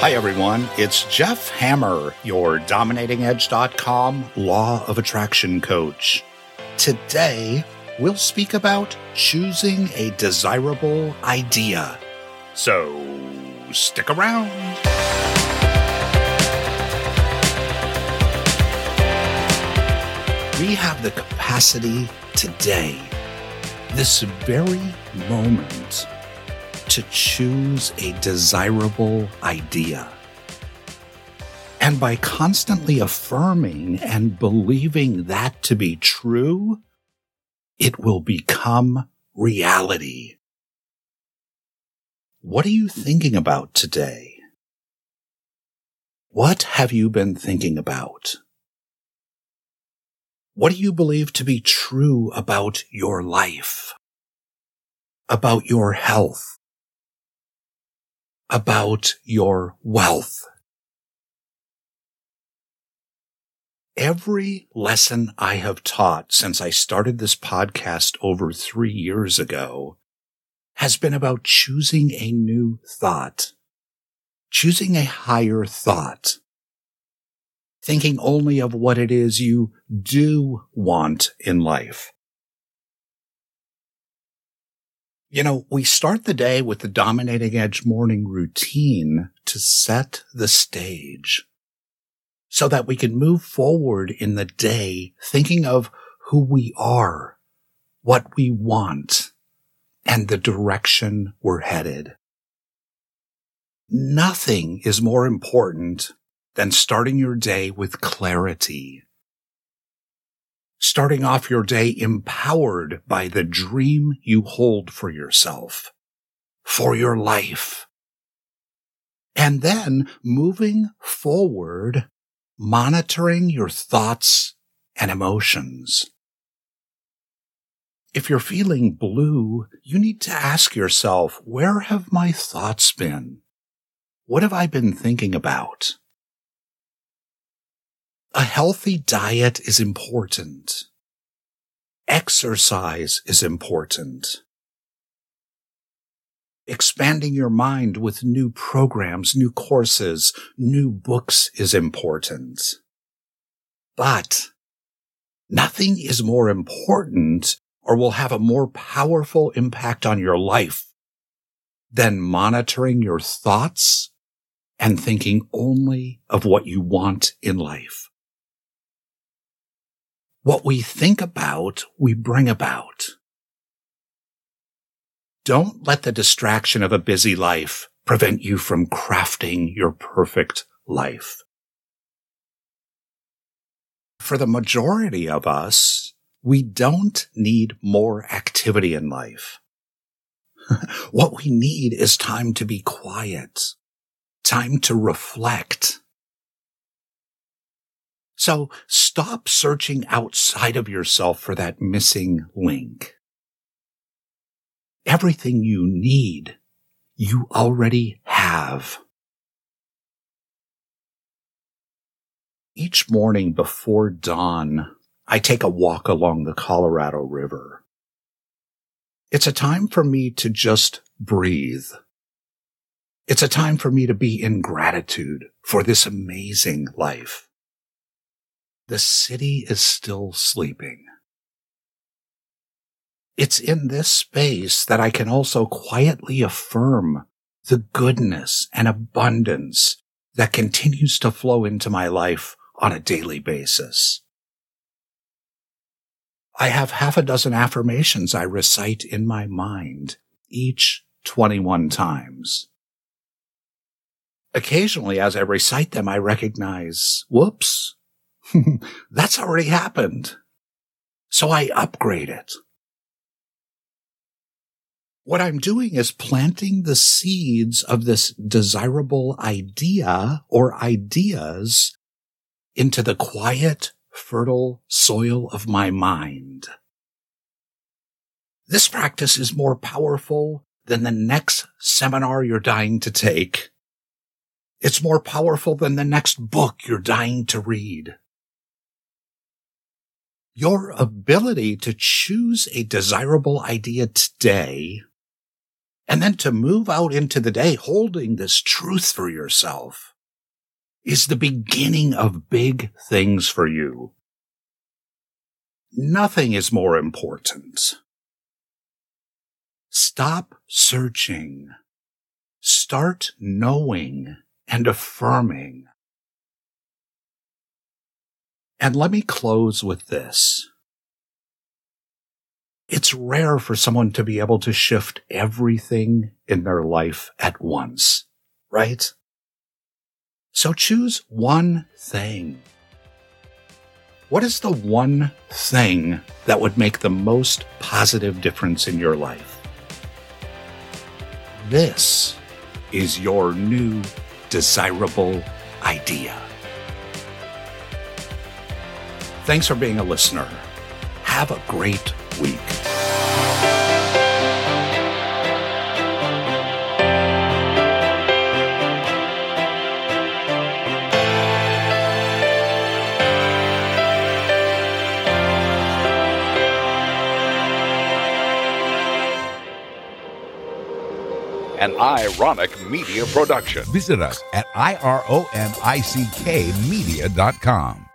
Hi, everyone. It's Jeff Hammer, your dominatingedge.com law of attraction coach. Today, we'll speak about choosing a desirable idea. So, stick around. We have the capacity today, this very moment, to choose a desirable idea. And by constantly affirming and believing that to be true, it will become reality. What are you thinking about today? What have you been thinking about? What do you believe to be true about your life? About your health? About your wealth. Every lesson I have taught since I started this podcast over three years ago has been about choosing a new thought, choosing a higher thought, thinking only of what it is you do want in life. You know, we start the day with the dominating edge morning routine to set the stage so that we can move forward in the day thinking of who we are, what we want, and the direction we're headed. Nothing is more important than starting your day with clarity starting off your day empowered by the dream you hold for yourself, for your life. And then moving forward, monitoring your thoughts and emotions. If you're feeling blue, you need to ask yourself, where have my thoughts been? What have I been thinking about? A healthy diet is important. Exercise is important. Expanding your mind with new programs, new courses, new books is important. But nothing is more important or will have a more powerful impact on your life than monitoring your thoughts and thinking only of what you want in life. What we think about, we bring about. Don't let the distraction of a busy life prevent you from crafting your perfect life. For the majority of us, we don't need more activity in life. what we need is time to be quiet, time to reflect, so stop searching outside of yourself for that missing link. Everything you need, you already have. Each morning before dawn, I take a walk along the Colorado River. It's a time for me to just breathe. It's a time for me to be in gratitude for this amazing life. The city is still sleeping. It's in this space that I can also quietly affirm the goodness and abundance that continues to flow into my life on a daily basis. I have half a dozen affirmations I recite in my mind, each 21 times. Occasionally, as I recite them, I recognize, whoops, That's already happened. So I upgrade it. What I'm doing is planting the seeds of this desirable idea or ideas into the quiet, fertile soil of my mind. This practice is more powerful than the next seminar you're dying to take. It's more powerful than the next book you're dying to read your ability to choose a desirable idea today And then to move out into the day holding this truth for yourself is the beginning of big things for you. Nothing is more important. Stop searching. Start knowing and affirming. And let me close with this. It's rare for someone to be able to shift everything in their life at once, right? So choose one thing. What is the one thing that would make the most positive difference in your life? This is your new desirable idea. Thanks for being a listener. Have a great week. an ironic media production. Visit us at ironickmedia.com.